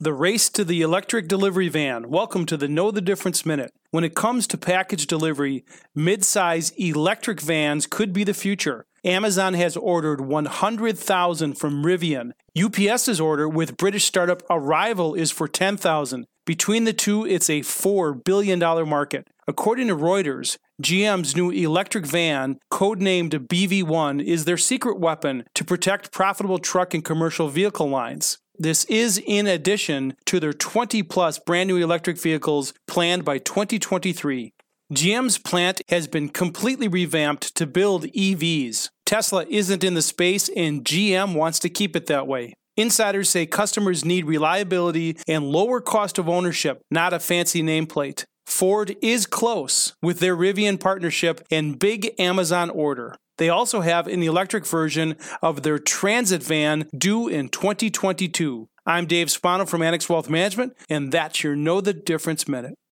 The race to the electric delivery van. Welcome to the Know the Difference Minute. When it comes to package delivery, mid-size electric vans could be the future. Amazon has ordered 100,000 from Rivian. UPS's order with British startup Arrival is for 10,000. Between the two, it's a $4 billion market. According to Reuters, GM's new electric van, codenamed BV1, is their secret weapon to protect profitable truck and commercial vehicle lines. This is in addition to their 20 plus brand new electric vehicles planned by 2023. GM's plant has been completely revamped to build EVs. Tesla isn't in the space and GM wants to keep it that way. Insiders say customers need reliability and lower cost of ownership, not a fancy nameplate. Ford is close with their Rivian partnership and big Amazon order. They also have an electric version of their transit van due in 2022. I'm Dave Spano from Annex Wealth Management, and that's your Know the Difference Minute.